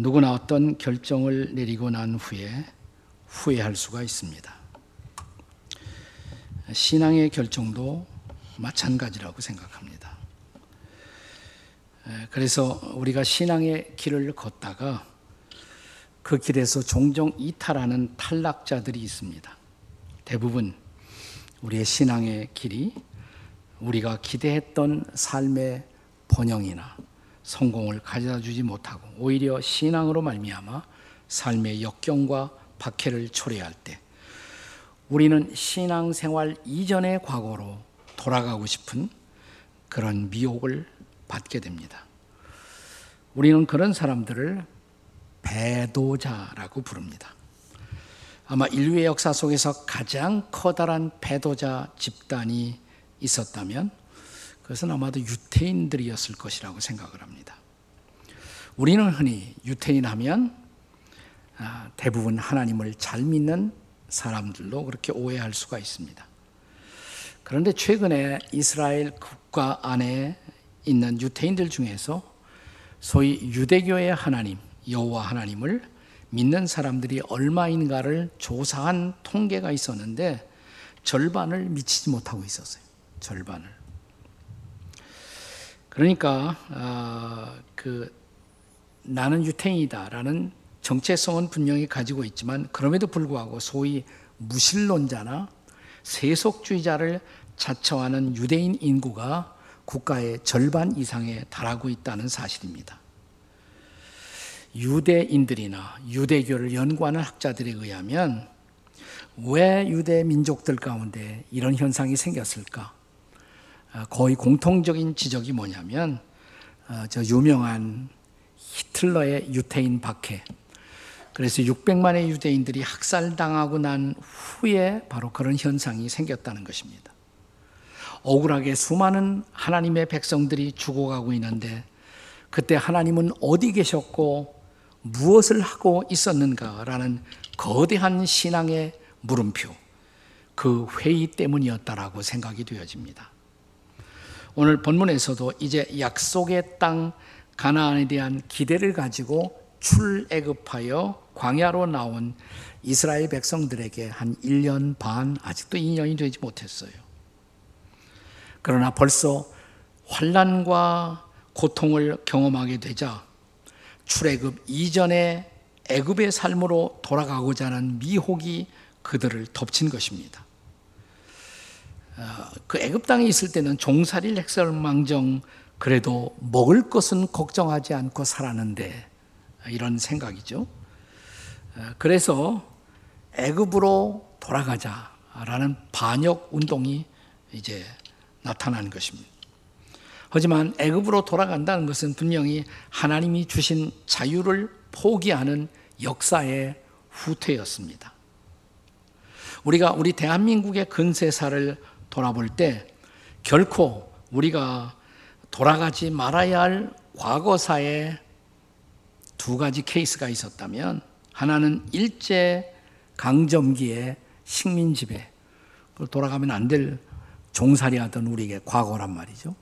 누구나 어떤 결정을 내리고 난 후에 후회할 수가 있습니다. 신앙의 결정도 마찬가지라고 생각합니다. 그래서 우리가 신앙의 길을 걷다가 그 길에서 종종 이탈하는 탈락자들이 있습니다. 대부분 우리의 신앙의 길이 우리가 기대했던 삶의 번영이나 성공을 가져다 주지 못하고 오히려 신앙으로 말미암아 삶의 역경과 박해를 초래할 때 우리는 신앙생활 이전의 과거로 돌아가고 싶은 그런 미혹을 받게 됩니다. 우리는 그런 사람들을 배도자라고 부릅니다. 아마 인류의 역사 속에서 가장 커다란 배도자 집단이 있었다면 그것은 아마도 유태인들이었을 것이라고 생각을 합니다. 우리는 흔히 유태인 하면 아, 대부분 하나님을 잘 믿는 사람들로 그렇게 오해할 수가 있습니다. 그런데 최근에 이스라엘 국가 안에 있는 유태인들 중에서 소위 유대교의 하나님, 여호와 하나님을 믿는 사람들이 얼마인가를 조사한 통계가 있었는데 절반을 미치지 못하고 있었어요. 절반을. 그러니까 어, 그 나는 유태인이다라는 정체성은 분명히 가지고 있지만 그럼에도 불구하고 소위 무신론자나 세속주의자를 자처하는 유대인 인구가 국가의 절반 이상에 달하고 있다는 사실입니다. 유대인들이나 유대교를 연구하는 학자들에 의하면 왜 유대 민족들 가운데 이런 현상이 생겼을까? 아, 거의 공통적인 지적이 뭐냐면 아, 저 유명한 히틀러의 유태인 박해. 그래서 600만의 유대인들이 학살당하고 난 후에 바로 그런 현상이 생겼다는 것입니다. 억울하게 수많은 하나님의 백성들이 죽어가고 있는데 그때 하나님은 어디 계셨고 무엇을 하고 있었는가라는 거대한 신앙의 물음표, 그 회의 때문이었다라고 생각이 되어집니다. 오늘 본문에서도 이제 약속의 땅 가나안에 대한 기대를 가지고 출애굽하여 광야로 나온 이스라엘 백성들에게 한 1년 반 아직도 2년이 되지 못했어요. 그러나 벌써 환란과 고통을 경험하게 되자 출애굽 이전의 애굽의 삶으로 돌아가고자 하는 미혹이 그들을 덮친 것입니다. 어, 그 애굽 땅에 있을 때는 종살이 렉설망정 그래도 먹을 것은 걱정하지 않고 살았는데 이런 생각이죠. 어, 그래서 애굽으로 돌아가자라는 반역 운동이 이제 나타난 것입니다. 하지만 애굽으로 돌아간다는 것은 분명히 하나님이 주신 자유를 포기하는 역사의 후퇴였습니다. 우리가 우리 대한민국의 근세사를 돌아볼 때 결코 우리가 돌아가지 말아야 할 과거사에 두 가지 케이스가 있었다면 하나는 일제 강점기의 식민 지배, 돌아가면 안 될 종살이 하던 우리에게 과거란 말이죠.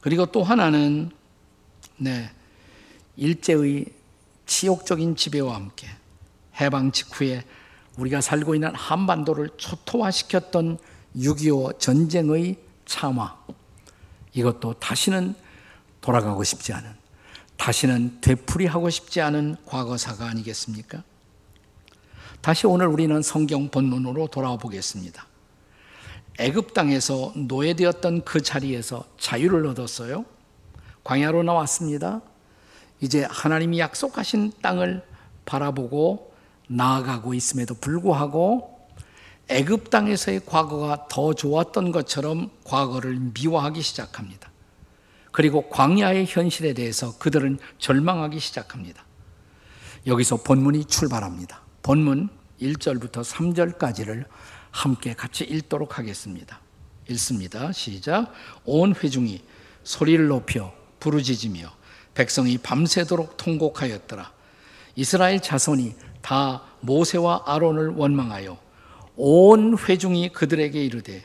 그리고 또 하나는 네, 일제의 치욕적인 지배와 함께 해방 직후에 우리가 살고 있는 한반도를 초토화시켰던 6.25 전쟁의 참화. 이것도 다시는 돌아가고 싶지 않은, 다시는 되풀이하고 싶지 않은 과거사가 아니겠습니까? 다시 오늘 우리는 성경 본문으로 돌아와 보겠습니다. 애굽 땅에서 노예되었던 그 자리에서 자유를 얻었어요. 광야로 나왔습니다. 이제 하나님이 약속하신 땅을 바라보고 나아가고 있음에도 불구하고 애굽 땅에서의 과거가 더 좋았던 것처럼 과거를 미워하기 시작합니다. 그리고 광야의 현실에 대해서 그들은 절망하기 시작합니다. 여기서 본문이 출발합니다. 본문 1절부터 3절까지를 함께 같이 읽도록 하겠습니다. 읽습니다. 시작. 온 회중이 소리를 높여 부르짖으며 백성이 밤새도록 통곡하였더라. 이스라엘 자손이 다 모세와 아론을 원망하여 온 회중이 그들에게 이르되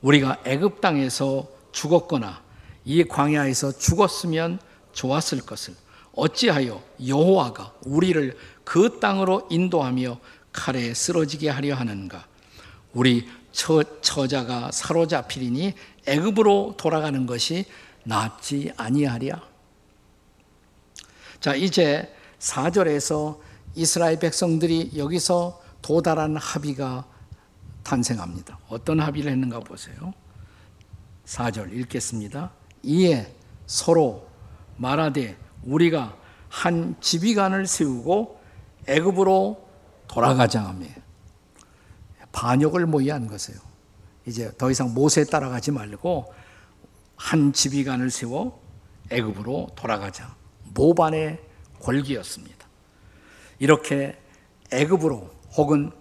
우리가 애굽 땅에서 죽었거나 이 광야에서 죽었으면 좋았을 것을 어찌하여 여호와가 우리를 그 땅으로 인도하며 칼에 쓰러지게 하려 하는가? 우리 처, 처자가 사로잡히리니 애굽으로 돌아가는 것이 낫지 아니하랴. 자, 이제 4절에서 이스라엘 백성들이 여기서 도달한 합의가 탄생합니다. 어떤 합의를 했는가 보세요. 4절 읽겠습니다. 이에 서로 말하되 우리가 한 지휘관을 세우고 애굽으로 돌아가자 하며 반역을 모의한 것이에요. 이제 더 이상 모세 따라가지 말고 한 지휘관을 세워 애굽으로 돌아가자. 모반의 골기였습니다. 이렇게 애굽으로 혹은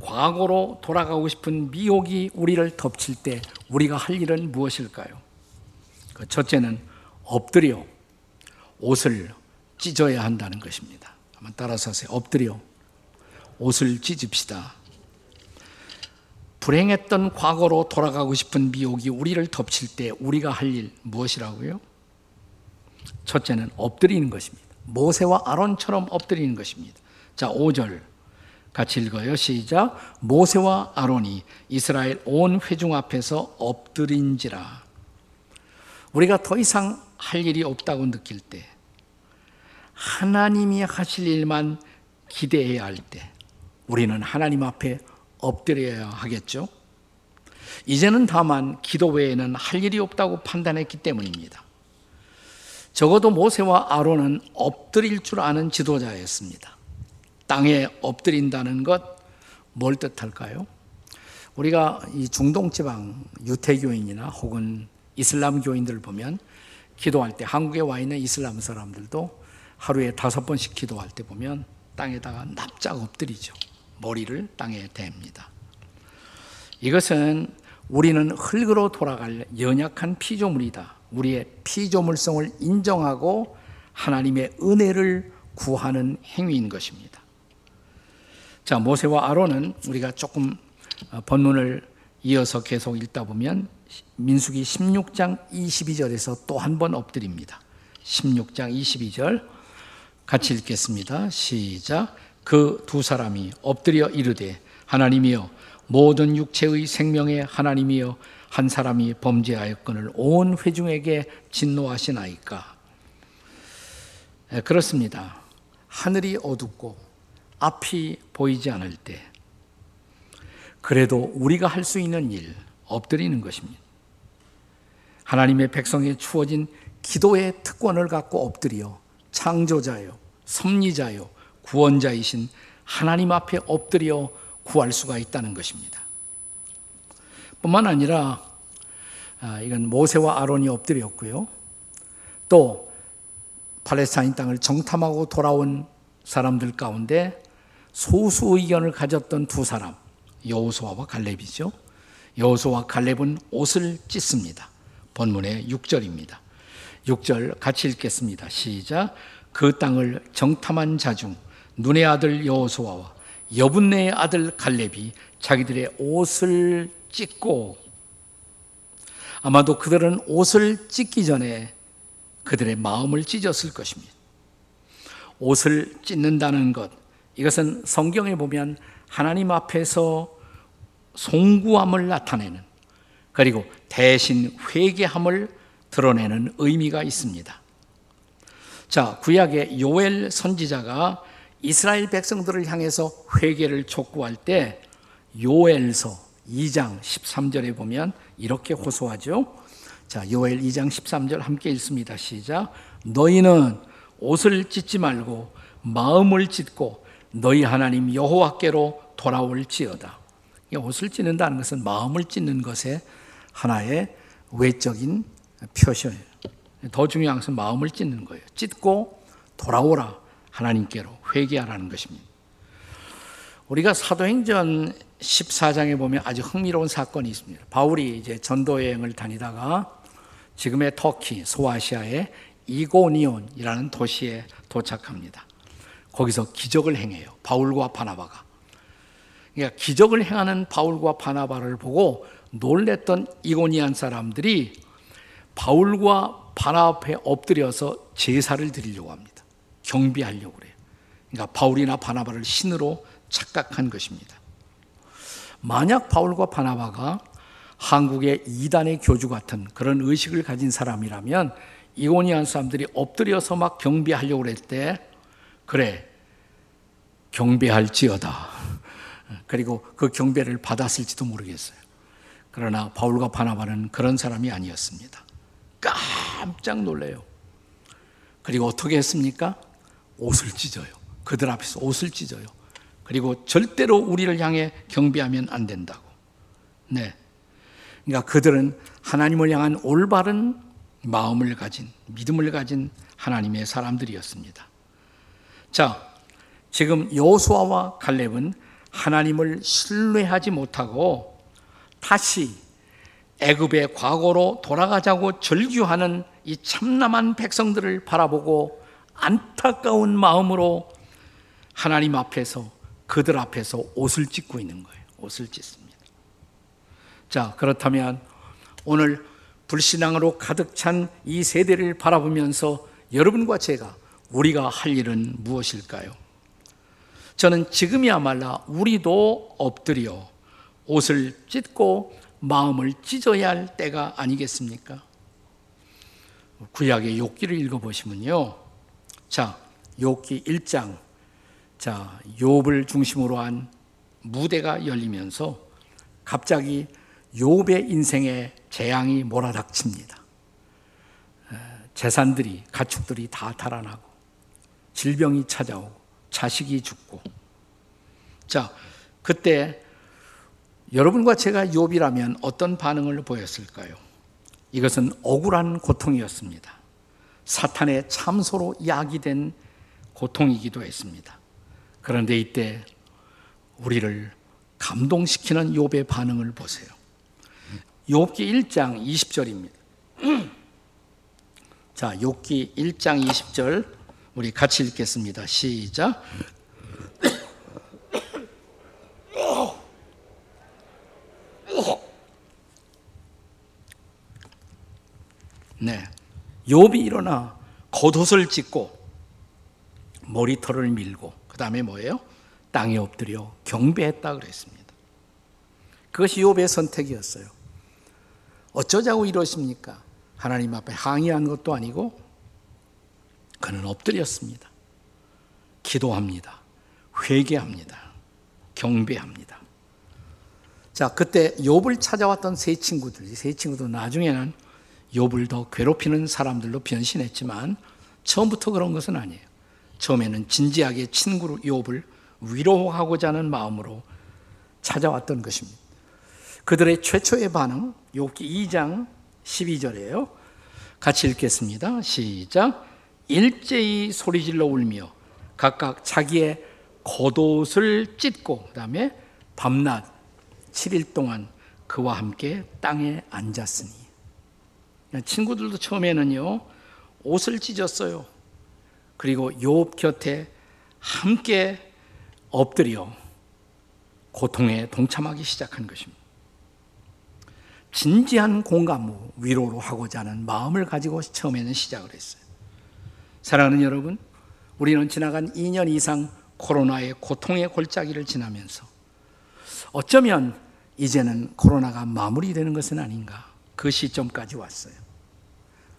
과거로 돌아가고 싶은 미혹이 우리를 덮칠 때 우리가 할 일은 무엇일까요? 그 첫째는 엎드려 옷을 찢어야 한다는 것입니다. 한번 따라서 하세요. 엎드려 옷을 찢읍시다. 불행했던 과거로 돌아가고 싶은 미혹이 우리를 덮칠 때 우리가 할 일 무엇이라고요? 첫째는 엎드리는 것입니다. 모세와 아론처럼 엎드리는 것입니다. 자, 5절 같이 읽어요. 시작. 모세와 아론이 이스라엘 온 회중 앞에서 엎드린지라. 우리가 더 이상 할 일이 없다고 느낄 때 하나님이 하실 일만 기대해야 할 때 우리는 하나님 앞에 엎드려야 하겠죠. 이제는 다만 기도 외에는 할 일이 없다고 판단했기 때문입니다. 적어도 모세와 아론은 엎드릴 줄 아는 지도자였습니다. 땅에 엎드린다는 것 뭘 뜻할까요? 우리가 이 중동 지방 유태교인이나 혹은 이슬람 교인들 보면 기도할 때 한국에 와 있는 이슬람 사람들도 하루에 다섯 번씩 기도할 때 보면 땅에다가 납작 엎드리죠. 머리를 땅에 댑니다. 이것은 우리는 흙으로 돌아갈 연약한 피조물이다. 우리의 피조물성을 인정하고 하나님의 은혜를 구하는 행위인 것입니다. 자, 모세와 아론은 우리가 조금 어, 본문을 이어서 계속 읽다 보면 민수기 16장 22절에서 또 한 번 엎드립니다. 16장 22절 같이 읽겠습니다. 시작. 그 두 사람이 엎드려 이르되 하나님이여 모든 육체의 생명의 하나님이여 한 사람이 범죄하였건을 온 회중에게 진노하시나이까. 예, 그렇습니다. 하늘이 어둡고 앞이 보이지 않을 때 그래도 우리가 할 수 있는 일 엎드리는 것입니다. 하나님의 백성에 주어진 기도의 특권을 갖고 엎드려 창조자요, 섭리자요, 구원자이신 하나님 앞에 엎드려 구할 수가 있다는 것입니다. 뿐만 아니라 아, 이건 모세와 아론이 엎드렸고요. 또 팔레스타인 땅을 정탐하고 돌아온 사람들 가운데 소수 의견을 가졌던 두 사람 여호수아와 갈렙이죠. 여호수아 갈렙은 옷을 찢습니다. 본문의 6절입니다. 6절 같이 읽겠습니다. 시작. 그 땅을 정탐한 자중 눈의 아들 여호수아와 여분네의 아들 갈렙이 자기들의 옷을 찢고 아마도 그들은 옷을 찢기 전에 그들의 마음을 찢었을 것입니다. 옷을 찢는다는 것 이것은 성경에 보면 하나님 앞에서 송구함을 나타내는 그리고 대신 회개함을 드러내는 의미가 있습니다. 자, 구약의 요엘 선지자가 이스라엘 백성들을 향해서 회개를 촉구할 때 요엘서 2장 13절에 보면 이렇게 호소하죠. 자, 요엘 2장 13절 함께 읽습니다. 시작. 너희는 옷을 찢지 말고 마음을 찢고 너희 하나님 여호와께로 돌아올지어다. 옷을 찢는다는 것은 마음을 찢는 것의 하나의 외적인 표시예요. 더 중요한 것은 마음을 찢는 거예요. 찢고 돌아오라. 하나님께로 회개하라는 것입니다. 우리가 사도행전 14장에 보면 아주 흥미로운 사건이 있습니다. 바울이 이제 전도 여행을 다니다가 지금의 터키 소아시아의 이고니온이라는 도시에 도착합니다. 거기서 기적을 행해요. 바울과 바나바가. 그러니까 기적을 행하는 바울과 바나바를 보고 놀랬던 이고니안 사람들이 바울과 바나바 앞에 엎드려서 제사를 드리려고 합니다. 경배하려고 그래요. 그러니까 바울이나 바나바를 신으로 착각한 것입니다. 만약 바울과 바나바가 한국의 이단의 교주 같은 그런 의식을 가진 사람이라면 이고니안 사람들이 엎드려서 막 경배하려고 그럴 때 그래 경배할지어다. 그리고 그 경배를 받았을지도 모르겠어요. 그러나 바울과 바나바는 그런 사람이 아니었습니다. 깜짝 놀래요. 그리고 어떻게 했습니까? 옷을 찢어요. 그들 앞에서 옷을 찢어요. 그리고 절대로 우리를 향해 경배하면 안 된다고. 네. 그러니까 그들은 하나님을 향한 올바른 마음을 가진, 믿음을 가진 하나님의 사람들이었습니다. 자, 지금 여수아와 갈렙은 하나님을 신뢰하지 못하고 다시 애굽의 과거로 돌아가자고 절규하는 이 참남한 백성들을 바라보고 안타까운 마음으로 하나님 앞에서 그들 앞에서 옷을 찢고 있는 거예요. 옷을 찢습니다. 자, 그렇다면 오늘 불신앙으로 가득 찬 이 세대를 바라보면서 여러분과 제가 우리가 할 일은 무엇일까요? 저는 지금이야말로 우리도 엎드려 옷을 찢고 마음을 찢어야 할 때가 아니겠습니까? 구약의 욥기를 읽어보시면요. 자, 욥기 1장. 자, 욥을 중심으로 한 무대가 열리면서 갑자기 욥의 인생에 재앙이 몰아닥칩니다. 재산들이 가축들이 다 달아나고 질병이 찾아오고 자식이 죽고 자 그때 여러분과 제가 욥이라면 어떤 반응을 보였을까요? 이것은 억울한 고통이었습니다. 사탄의 참소로 야기된 고통이기도 했습니다. 그런데 이때 우리를 감동시키는 욥의 반응을 보세요. 욥기 1장 20절입니다. 자, 욥기 1장 20절 우리 같이 읽겠습니다. 시작. 네. 욥이 일어나 겉옷을 찢고 머리털을 밀고 그다음에 뭐예요? 땅에 엎드려 경배했다 그랬습니다. 그것이 욥의 선택이었어요. 어쩌자고 이러십니까? 하나님 앞에 항의한 것도 아니고 그는 엎드렸습니다. 기도합니다. 회개합니다. 경배합니다. 자, 그때 욥을 찾아왔던 세 친구들, 세 친구도 나중에는 욥을 더 괴롭히는 사람들로 변신했지만 처음부터 그런 것은 아니에요. 처음에는 진지하게 친구 욥을 위로하고자 하는 마음으로 찾아왔던 것입니다. 그들의 최초의 반응 욥기 2장 12절이에요. 같이 읽겠습니다. 시작. 일제히 소리질러 울며 각각 자기의 겉옷을 찢고 그다음에 밤낮 7일 동안 그와 함께 땅에 앉았으니 친구들도 처음에는요 옷을 찢었어요. 그리고 욥 곁에 함께 엎드려 고통에 동참하기 시작한 것입니다. 진지한 공감 위로로 하고자 하는 마음을 가지고 처음에는 시작을 했어요. 사랑하는 여러분, 우리는 지나간 2년 이상 코로나의 고통의 골짜기를 지나면서 어쩌면 이제는 코로나가 마무리되는 것은 아닌가 그 시점까지 왔어요.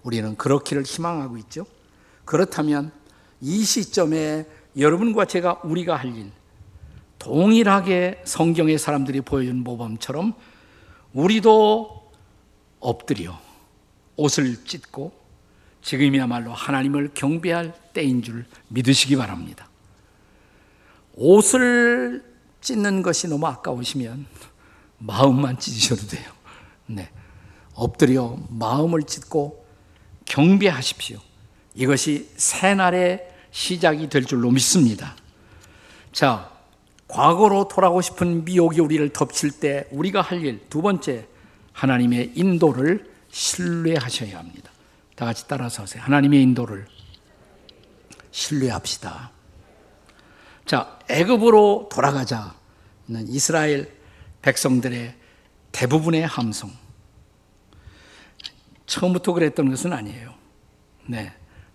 우리는 그렇기를 희망하고 있죠. 그렇다면 이 시점에 여러분과 제가 우리가 할 일, 동일하게 성경의 사람들이 보여준 모범처럼 우리도 엎드려 옷을 찢고 지금이야말로 하나님을 경배할 때인 줄 믿으시기 바랍니다. 옷을 찢는 것이 너무 아까우시면 마음만 찢으셔도 돼요. 네. 엎드려 마음을 찢고 경배하십시오. 이것이 새날의 시작이 될 줄로 믿습니다. 자, 과거로 돌아가고 싶은 미혹이 우리를 덮칠 때 우리가 할 일, 두 번째, 하나님의 인도를 신뢰하셔야 합니다. 다 같이 따라서 하세요. 하나님의 인도를 신뢰합시다. 자, 애굽으로 돌아가자 는 이스라엘 백성들의 대부분의 함성. 처음부터 그랬던 것은 아니에요. 네.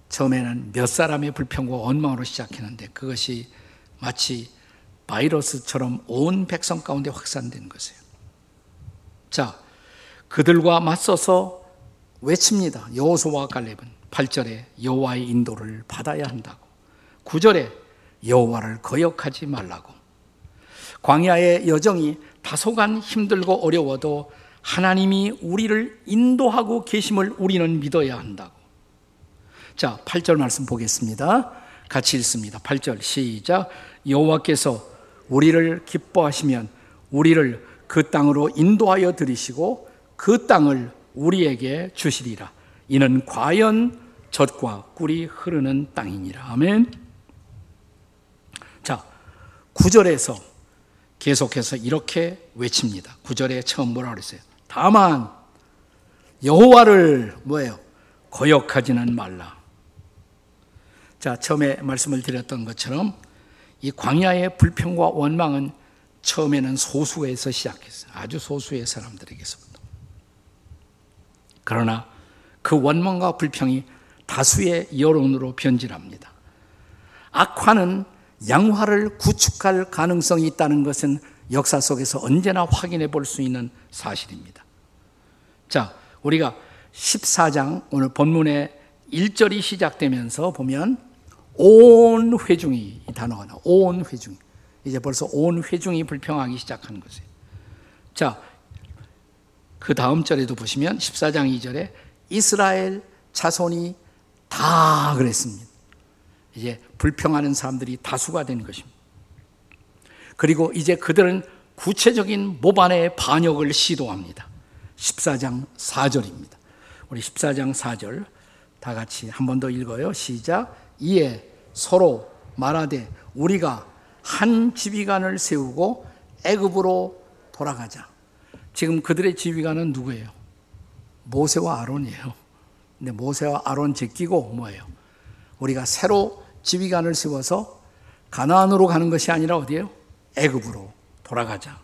처음에는 몇 사람의 불평과 원망으로 시작했는데 그것이 마치 바이러스처럼 온 백성 가운데 확산된 것이에요. 자, 그들과 맞서서 외칩니다. 여호수와 갈렙은 8절에 여호와의 인도를 받아야 한다고. 9절에 여호와를 거역하지 말라고. 광야의 여정이 다소간 힘들고 어려워도 하나님이 우리를 인도하고 계심을 우리는 믿어야 한다고. 자, 8절 말씀 보겠습니다. 같이 읽습니다. 8절 시작. 여호와께서 우리를 기뻐하시면 우리를 그 땅으로 인도하여 들이시고 그 땅을 우리에게 주시리라. 이는 과연 젖과 꿀이 흐르는 땅이니라. 아멘. 자, 9절에서 계속해서 이렇게 외칩니다. 9절에 처음 뭐라 그랬어요? 다만 여호와를 뭐예요? 거역하지는 말라. 자, 처음에 말씀을 드렸던 것처럼 이 광야의 불평과 원망은 처음에는 소수에서 시작했어요. 아주 소수의 사람들에게서부터. 그러나 그 원망과 불평이 다수의 여론으로 변질합니다. 악화는 양화를 구축할 가능성이 있다는 것은 역사 속에서 언제나 확인해 볼 수 있는 사실입니다. 자, 우리가 14장 오늘 본문의 1절이 시작되면서 보면 온 회중이 이 단어가 나와. 온 회중. 이제 벌써 온 회중이 불평하기 시작하는 것이에요. 자, 그 다음 절에도 보시면 14장 2절에 이스라엘 자손이 다 그랬습니다. 이제 불평하는 사람들이 다수가 된 것입니다. 그리고 이제 그들은 구체적인 모반의 반역을 시도합니다. 14장 4절입니다. 우리 14장 4절 다 같이 한 번 더 읽어요. 시작. 이에 서로 말하되 우리가 한 지휘관을 세우고 애굽으로 돌아가자. 지금 그들의 지휘관은 누구예요? 모세와 아론이에요. 근데 모세와 아론 제끼고 뭐예요? 우리가 새로 지휘관을 세워서 가나안으로 가는 것이 아니라 어디예요? 애굽으로 돌아가자.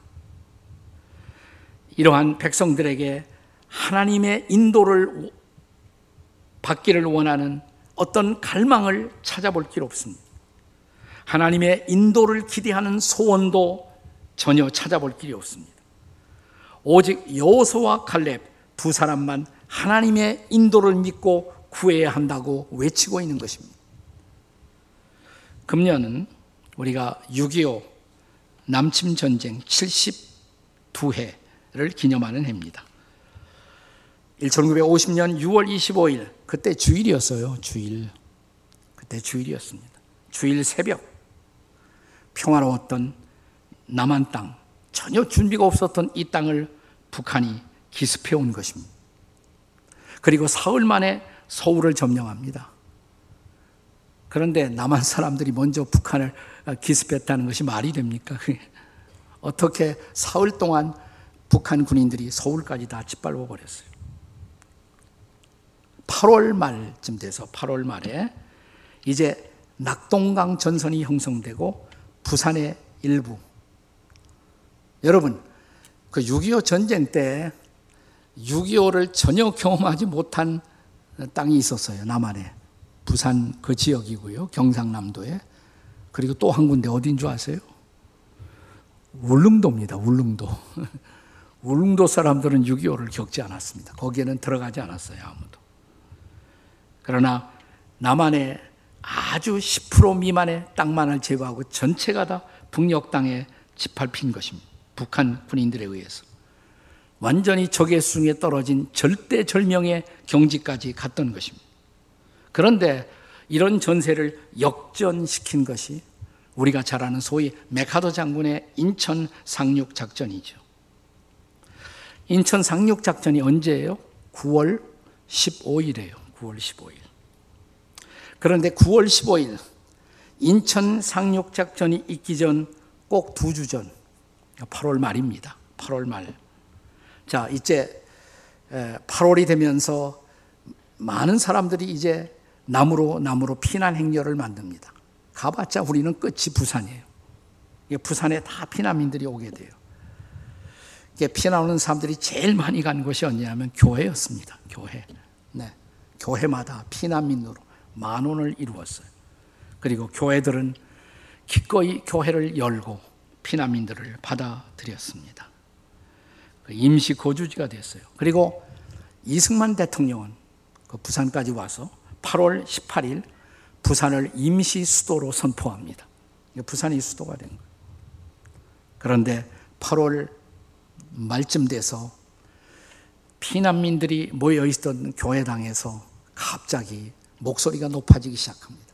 이러한 백성들에게 하나님의 인도를 받기를 원하는 어떤 갈망을 찾아볼 길 없습니다. 하나님의 인도를 기대하는 소원도 전혀 찾아볼 길이 없습니다. 오직 여호수와 칼렙 두 사람만 하나님의 인도를 믿고 구해야 한다고 외치고 있는 것입니다. 금년은 우리가 6.25 남침 전쟁 72회를 기념하는 해입니다. 1950년 6월 25일 그때 주일이었어요. 주일. 그때 주일이었습니다. 주일 새벽 평화로웠던 남한 땅 전혀 준비가 없었던 이 땅을 북한이 기습해 온 것입니다. 그리고 사흘 만에 서울을 점령합니다. 그런데 남한 사람들이 먼저 북한을 기습했다는 것이 말이 됩니까? 어떻게 사흘 동안 북한 군인들이 서울까지 다 짓밟아 버렸어요. 8월 말쯤 돼서 8월 말에 이제 낙동강 전선이 형성되고 부산의 일부. 여러분, 그 6.25 전쟁 때 6.25를 전혀 경험하지 못한 땅이 있었어요. 남한에. 부산 그 지역이고요. 경상남도에. 그리고 또 한 군데 어딘 줄 아세요? 울릉도입니다. 울릉도. 울릉도 사람들은 6.25를 겪지 않았습니다. 거기에는 들어가지 않았어요. 아무도. 그러나 남한의 아주 10% 미만의 땅만을 제거하고 전체가 다 북녘 땅에 짓밟힌 것입니다. 북한 군인들에 의해서. 완전히 적의 수중에 떨어진 절대절명의 경지까지 갔던 것입니다. 그런데 이런 전세를 역전시킨 것이 우리가 잘 아는 소위 메카도 장군의 인천 상륙 작전이죠. 인천 상륙 작전이 언제예요? 9월 15일이에요. 9월 15일. 그런데 9월 15일 인천 상륙 작전이 있기 전 꼭 두 주 전, 8월 말입니다. 8월 말. 자, 이제 8월이 되면서 많은 사람들이 이제 남으로 남으로 피난 행렬을 만듭니다. 가봤자 우리는 끝이 부산이에요. 부산에 다 피난민들이 오게 돼요. 피난 오는 사람들이 제일 많이 간 곳이 어디냐면 교회였습니다. 교회. 네. 교회마다 피난민으로 만원을 이루었어요. 그리고 교회들은 기꺼이 교회를 열고 피난민들을 받아들였습니다. 그 임시 거주지가 됐어요. 그리고 이승만 대통령은 그 부산까지 와서 8월 18일 부산을 임시 수도로 선포합니다. 부산이 수도가 된 거예요. 그런데 8월 말쯤 돼서 피난민들이 모여 있던 교회당에서 갑자기 목소리가 높아지기 시작합니다.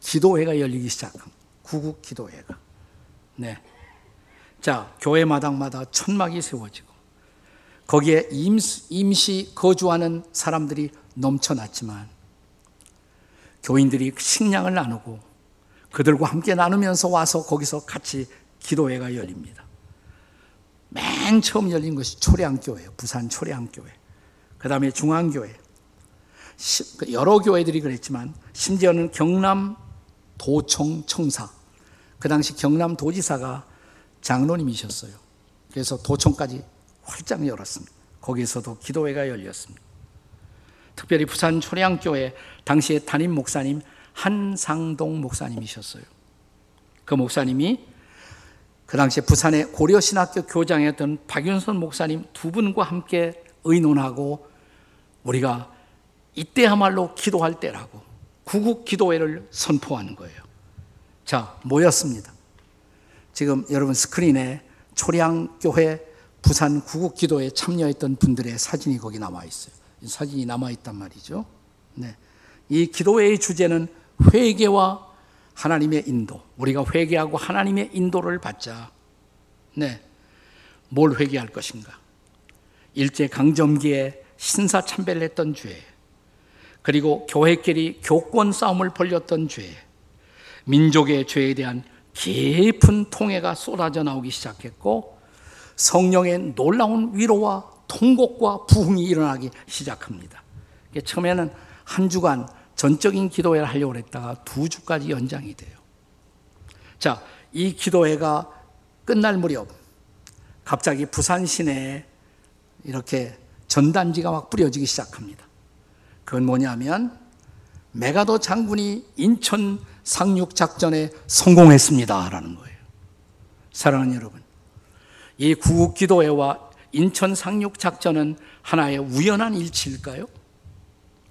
기도회가 열리기 시작합니다. 구국 기도회가. 네. 자, 교회 마당마다 천막이 세워지고 거기에 임시 거주하는 사람들이 넘쳐났지만 교인들이 식량을 나누고 그들과 함께 나누면서 와서 거기서 같이 기도회가 열립니다. 맨 처음 열린 것이 초량교회, 부산 초량교회. 그 다음에 중앙교회. 그 여러 교회들이 그랬지만 심지어는 경남 도청 청사. 그 당시 경남 도지사가 장로님이셨어요. 그래서 도청까지 활짝 열었습니다. 거기서도 기도회가 열렸습니다. 특별히 부산 초량교회 당시에 담임 목사님 한상동 목사님이셨어요. 그 목사님이 그 당시에 부산의 고려신학교 교장이었던 박윤선 목사님 두 분과 함께 의논하고 우리가 이때야말로 기도할 때라고 구국 기도회를 선포하는 거예요. 자, 모였습니다. 지금 여러분 스크린에 초량교회 부산 구국 기도에 참여했던 분들의 사진이 거기 남아 있어요. 사진이 남아 있단 말이죠. 네. 이 기도회의 주제는 회개와 하나님의 인도. 우리가 회개하고 하나님의 인도를 받자. 네. 뭘 회개할 것인가? 일제 강점기에 신사 참배를 했던 죄. 그리고 교회끼리 교권 싸움을 벌였던 죄. 민족의 죄에 대한 깊은 통해가 쏟아져 나오기 시작했고 성령의 놀라운 위로와 통곡과 부흥이 일어나기 시작합니다. 처음에는 한 주간 전적인 기도회를 하려고 했다가 두 주까지 연장이 돼요. 자, 이 기도회가 끝날 무렵 갑자기 부산 시내에 이렇게 전단지가 막 뿌려지기 시작합니다. 그건 뭐냐면 메가도 장군이 인천 상륙 작전에 성공했습니다라는 거예요. 사랑하는 여러분, 이 구국 기도회와 인천 상륙 작전은 하나의 우연한 일치일까요?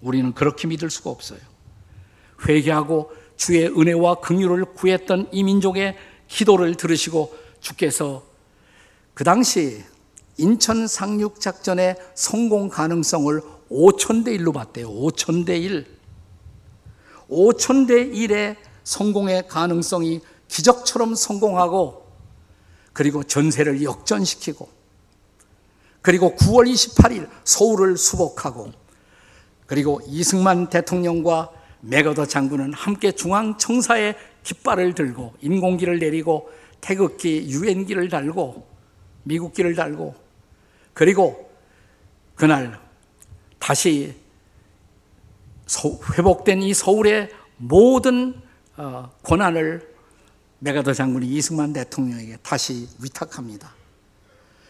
우리는 그렇게 믿을 수가 없어요. 회개하고 주의 은혜와 긍휼을 구했던 이 민족의 기도를 들으시고 주께서 그 당시 인천 상륙 작전의 성공 가능성을 5천 대 1로 봤대요. 5천 대 1. 5천 대 1의 성공의 가능성이 기적처럼 성공하고 그리고 전세를 역전시키고 그리고 9월 28일 서울을 수복하고 그리고 이승만 대통령과 맥어더 장군은 함께 중앙청사에 깃발을 들고 인공기를 내리고 태극기, 유엔기를 달고 미국기를 달고 그리고 그날 다시 회복된 이 서울의 모든 어, 권한을 메가더 장군이 이승만 대통령에게 다시 위탁합니다.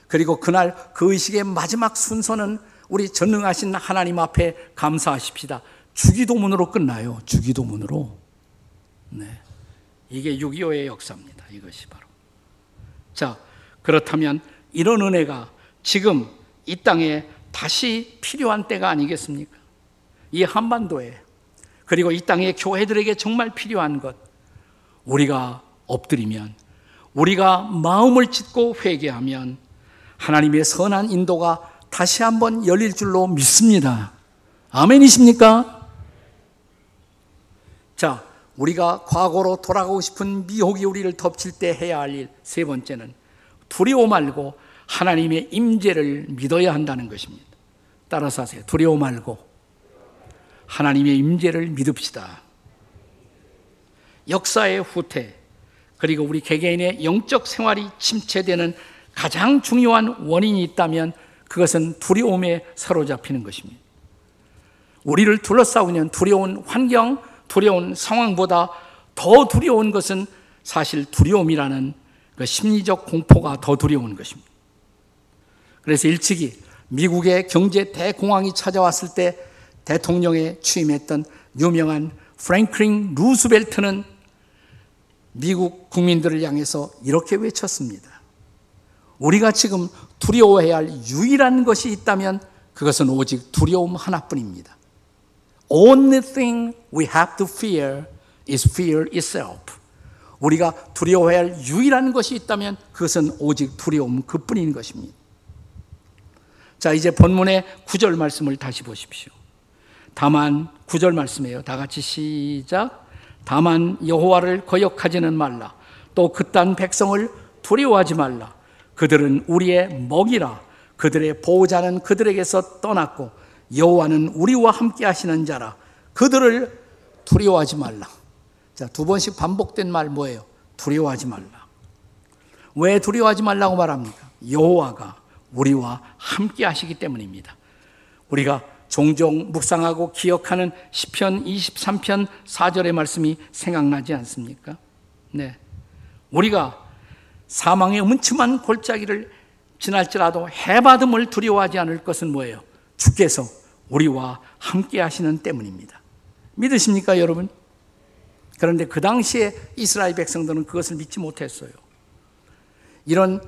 그리고 그날 그 의식의 마지막 순서는 우리 전능하신 하나님 앞에 감사하십시다. 주기도문으로 끝나요. 주기도문으로. 네. 이게 6.25의 역사입니다. 이것이 바로. 자, 그렇다면 이런 은혜가 지금 이 땅에 다시 필요한 때가 아니겠습니까? 이 한반도에 그리고 이 땅의 교회들에게 정말 필요한 것 우리가 엎드리면 우리가 마음을 짓고 회개하면 하나님의 선한 인도가 다시 한번 열릴 줄로 믿습니다. 아멘이십니까? 자, 우리가 과거로 돌아가고 싶은 미혹이 우리를 덮칠 때 해야 할 일 세 번째는 두려워 말고 하나님의 임재를 믿어야 한다는 것입니다. 따라서 하세요. 두려워 말고 하나님의 임재를 믿읍시다. 역사의 후퇴 그리고 우리 개개인의 영적 생활이 침체되는 가장 중요한 원인이 있다면 그것은 두려움에 사로잡히는 것입니다. 우리를 둘러싸우는 두려운 환경, 두려운 상황보다 더 두려운 것은 사실 두려움이라는 그 심리적 공포가 더 두려운 것입니다. 그래서 일찍이 미국의 경제 대공황이 찾아왔을 때 대통령에 취임했던 유명한 프랭클린 루스벨트는 미국 국민들을 향해서 이렇게 외쳤습니다. 우리가 지금 두려워해야 할 유일한 것이 있다면 그것은 오직 두려움 하나뿐입니다. Only thing we have to fear is fear itself. 우리가 두려워해야 할 유일한 것이 있다면 그것은 오직 두려움 그뿐인 것입니다. 자, 이제 본문의 구절 말씀을 다시 보십시오. 다만 구절 말씀이에요. 다 같이 시작. 다만 여호와를 거역하지는 말라. 또 그딴 백성을 두려워하지 말라. 그들은 우리의 먹이라. 그들의 보호자는 그들에게서 떠났고 여호와는 우리와 함께 하시는 자라. 그들을 두려워하지 말라. 자, 두 번씩 반복된 말 뭐예요? 두려워하지 말라. 왜 두려워하지 말라고 말합니까? 여호와가 우리와 함께 하시기 때문입니다. 우리가 종종 묵상하고 기억하는 시편 23편 4절의 말씀이 생각나지 않습니까? 네. 우리가 사망의 음침한 골짜기를 지날지라도 해받음을 두려워하지 않을 것은 뭐예요? 주께서 우리와 함께 하시는 때문입니다. 믿으십니까, 여러분? 그런데 그 당시에 이스라엘 백성들은 그것을 믿지 못했어요. 이런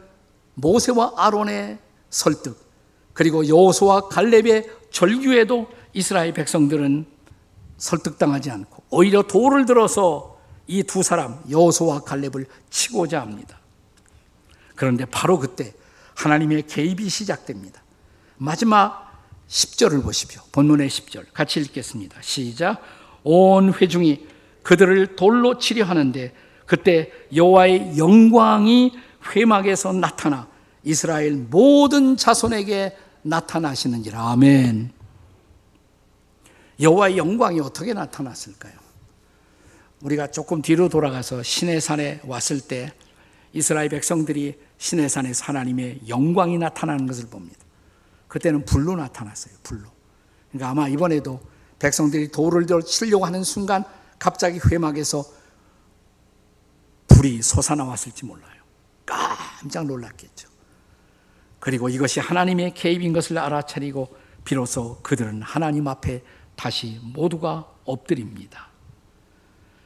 모세와 아론의 설득, 그리고 여호수와 갈렙의 절규에도 이스라엘 백성들은 설득당하지 않고 오히려 돌을 들어서 이 두 사람 여호수와 갈렙을 치고자 합니다. 그런데 바로 그때 하나님의 개입이 시작됩니다. 마지막 10절을 보십시오. 본문의 10절 같이 읽겠습니다. 시작. 온 회중이 그들을 돌로 치려 하는데 그때 여호와의 영광이 회막에서 나타나 이스라엘 모든 자손에게 나타나시는지라. 아멘. 여호와의 영광이 어떻게 나타났을까요? 우리가 조금 뒤로 돌아가서 시내산에 왔을 때 이스라엘 백성들이 시내산에 하나님의 영광이 나타나는 것을 봅니다. 그때는 불로 나타났어요. 불로. 그러니까 아마 이번에도 백성들이 돌을 치려고 하는 순간 갑자기 회막에서 불이 솟아나왔을지 몰라요. 깜짝 놀랐겠죠. 그리고 이것이 하나님의 개입인 것을 알아차리고 비로소 그들은 하나님 앞에 다시 모두가 엎드립니다.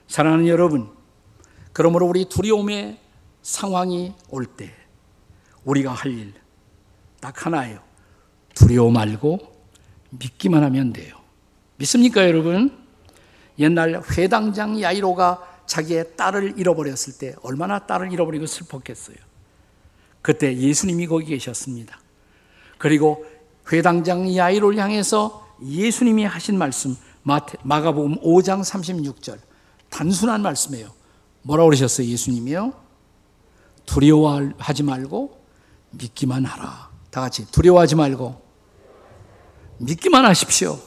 사랑하는 여러분, 그러므로 우리 두려움의 상황이 올 때 우리가 할 일 딱 하나예요. 두려워 말고 믿기만 하면 돼요. 믿습니까, 여러분? 옛날 회당장 야이로가 자기의 딸을 잃어버렸을 때 얼마나 딸을 잃어버리고 슬펐겠어요. 그때 예수님이 거기 계셨습니다. 그리고 회당장 야이로를 향해서 예수님이 하신 말씀 마가복음 5장 36절 단순한 말씀이에요. 뭐라고 그러셨어요, 예수님이요? 두려워하지 말고 믿기만 하라. 다 같이 두려워하지 말고 믿기만 하십시오.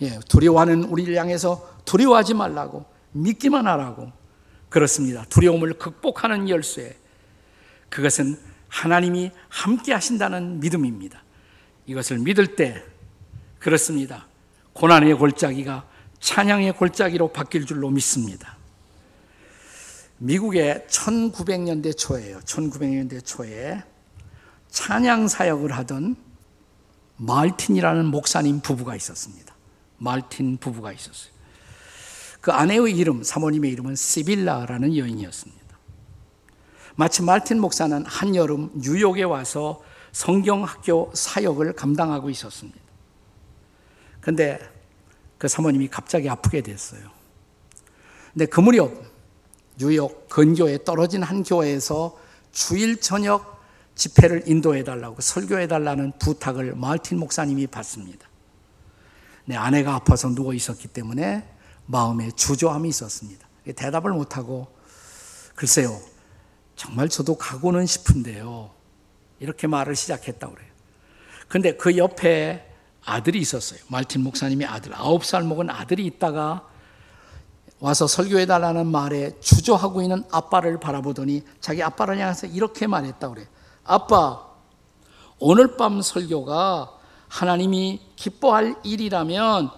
예, 두려워하는 우리를 향해서 두려워하지 말라고 믿기만 하라고 그렇습니다. 두려움을 극복하는 열쇠. 그것은 하나님이 함께 하신다는 믿음입니다. 이것을 믿을 때 그렇습니다. 고난의 골짜기가 찬양의 골짜기로 바뀔 줄로 믿습니다. 미국의 1900년대 초에요. 1900년대 초에 찬양 사역을 하던 말틴이라는 목사님 부부가 있었습니다. 말틴 부부가 있었어요. 그 아내의 이름, 사모님의 이름은 시빌라라는 여인이었습니다. 마치 말틴 목사는 한여름 뉴욕에 와서 성경학교 사역을 감당하고 있었습니다. 근데 그 사모님이 갑자기 아프게 됐어요. 근데 그 무렵 뉴욕 근교에 떨어진 한 교회에서 주일 저녁 집회를 인도해 달라고 설교해 달라는 부탁을 말틴 목사님이 받습니다. 내 아내가 아파서 누워 있었기 때문에 마음에 주저함이 있었습니다. 대답을 못하고 글쎄요 정말 저도 가고는 싶은데요. 이렇게 말을 시작했다 그래요. 근데 그 옆에 아들이 있었어요. 말틴 목사님의 아들. 아홉 살 먹은 아들이 있다가 와서 설교해달라는 말에 주저하고 있는 아빠를 바라보더니 자기 아빠를 향해서 이렇게 말했다 그래요. 아빠, 오늘 밤 설교가 하나님이 기뻐할 일이라면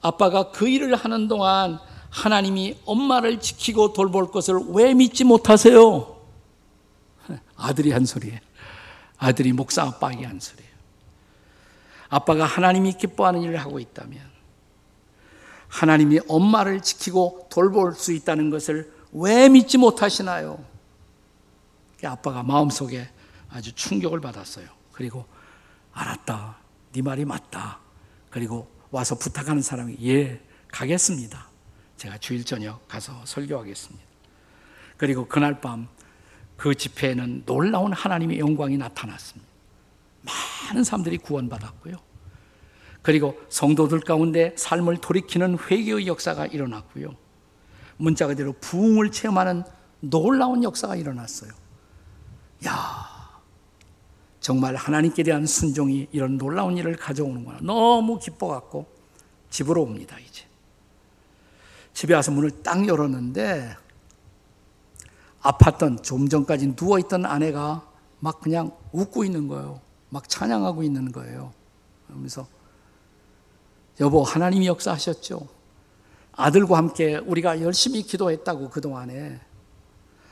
아빠가 그 일을 하는 동안 하나님이 엄마를 지키고 돌볼 것을 왜 믿지 못하세요? 아들이 한 소리예요. 아들이 목사 아빠에게 한 소리예요. 아빠가 하나님이 기뻐하는 일을 하고 있다면 하나님이 엄마를 지키고 돌볼 수 있다는 것을 왜 믿지 못하시나요? 아빠가 마음속에 아주 충격을 받았어요. 그리고 알았다. 네 말이 맞다. 그리고 와서 부탁하는 사람이 예, 가겠습니다. 제가 주일 저녁 가서 설교하겠습니다. 그리고 그날 밤 그 집회에는 놀라운 하나님의 영광이 나타났습니다. 많은 사람들이 구원받았고요. 그리고 성도들 가운데 삶을 돌이키는 회개의 역사가 일어났고요. 문자 그대로 부흥을 체험하는 놀라운 역사가 일어났어요. 야, 정말 하나님께 대한 순종이 이런 놀라운 일을 가져오는구나. 너무 기뻐갖고 집으로 옵니다, 이제. 집에 와서 문을 딱 열었는데 아팠던 좀 전까지 누워 있던 아내가 막 그냥 웃고 있는 거예요. 막 찬양하고 있는 거예요. 그러면서 여보 하나님이 역사하셨죠. 아들과 함께 우리가 열심히 기도했다고 그동안에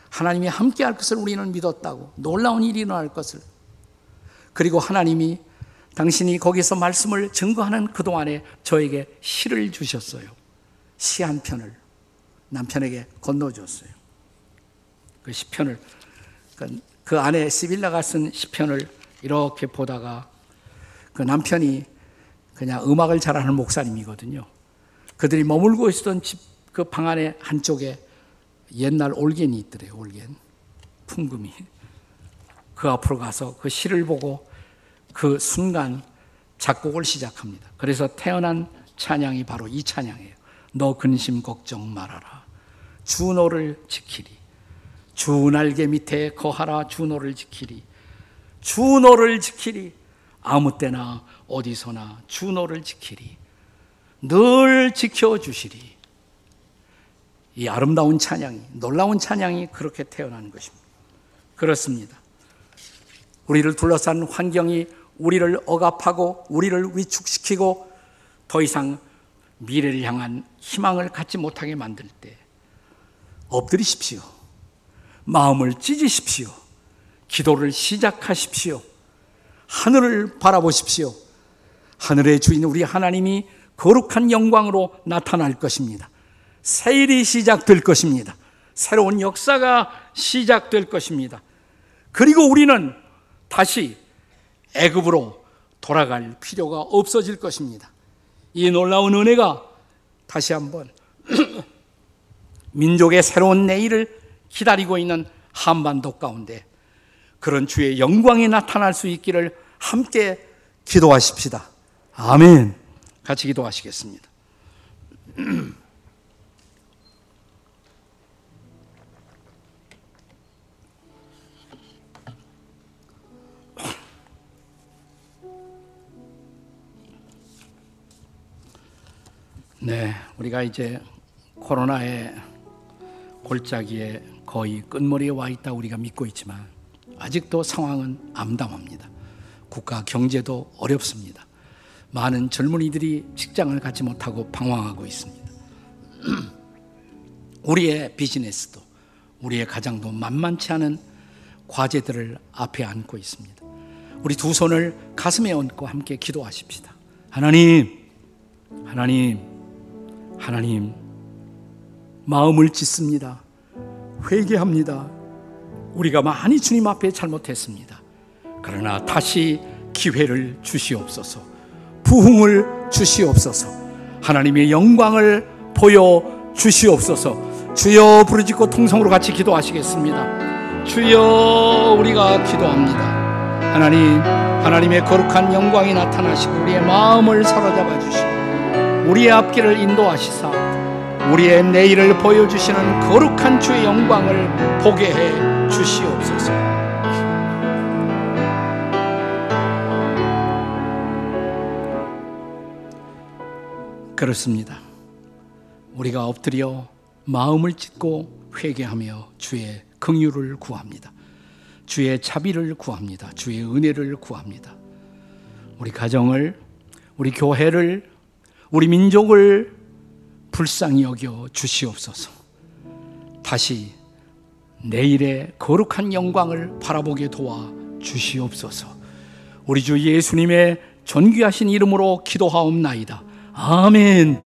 하나님이 함께 할 것을 우리는 믿었다고 놀라운 일이 일어날 것을 그리고 하나님이 당신이 거기서 말씀을 증거하는 그동안에 저에게 시를 주셨어요. 시 한 편을 남편에게 건너줬어요. 그 시편을 그, 그 안에 시빌라가 쓴 시편을 이렇게 보다가 그 남편이 그냥 음악을 잘하는 목사님이거든요. 그들이 머물고 있었던 집 그 방 안에 한쪽에 옛날 올겐이 있더래요. 올겐 풍금이 그 앞으로 가서 그 시를 보고 그 순간 작곡을 시작합니다. 그래서 태어난 찬양이 바로 이 찬양이에요. 너 근심 걱정 말아라. 주 너를 지키리. 주 날개 밑에 거하라 주 너를 지키리. 주 너를 지키리. 아무 때나 어디서나 주 너를 지키리. 늘 지켜주시리. 이 아름다운 찬양이, 놀라운 찬양이 그렇게 태어난 것입니다. 그렇습니다. 우리를 둘러싼 환경이 우리를 억압하고 우리를 위축시키고 더 이상 미래를 향한 희망을 갖지 못하게 만들 때 엎드리십시오. 마음을 찢으십시오. 기도를 시작하십시오. 하늘을 바라보십시오. 하늘의 주인 우리 하나님이 거룩한 영광으로 나타날 것입니다. 새 일이 시작될 것입니다. 새로운 역사가 시작될 것입니다. 그리고 우리는 다시 애굽으로 돌아갈 필요가 없어질 것입니다. 이 놀라운 은혜가 다시 한번 민족의 새로운 내일을 기다리고 있는 한반도 가운데 그런 주의 영광이 나타날 수 있기를 함께 기도하십시다. 아멘. 같이 기도하시겠습니다. 네, 우리가 이제 코로나의 골짜기에 거의 끝머리에 와 있다 우리가 믿고 있지만 아직도 상황은 암담합니다. 국가 경제도 어렵습니다. 많은 젊은이들이 직장을 갖지 못하고 방황하고 있습니다. 우리의 비즈니스도 우리의 가정도 만만치 않은 과제들을 앞에 안고 있습니다. 우리 두 손을 가슴에 얹고 함께 기도하십시다. 하나님, 하나님, 하나님, 마음을 짓습니다. 회개합니다. 우리가 많이 주님 앞에 잘못했습니다. 그러나 다시 기회를 주시옵소서. 부흥을 주시옵소서. 하나님의 영광을 보여 주시옵소서. 주여 부르짖고 통성으로 같이 기도하시겠습니다. 주여 우리가 기도합니다. 하나님, 하나님의 거룩한 영광이 나타나시고 우리의 마음을 사로잡아 주시고 우리의 앞길을 인도하시사 우리의 내일을 보여주시는 거룩한 주의 영광을 보게 해 주시옵소서. 그렇습니다. 우리가 엎드려 마음을 찢고 회개하며 주의 긍휼을 구합니다. 주의 자비를 구합니다. 주의 은혜를 구합니다. 우리 가정을 우리 교회를 우리 민족을 불쌍히 여겨 주시옵소서. 다시 내일의 거룩한 영광을 바라보게 도와 주시옵소서. 우리 주 예수님의 존귀하신 이름으로 기도하옵나이다. 아멘.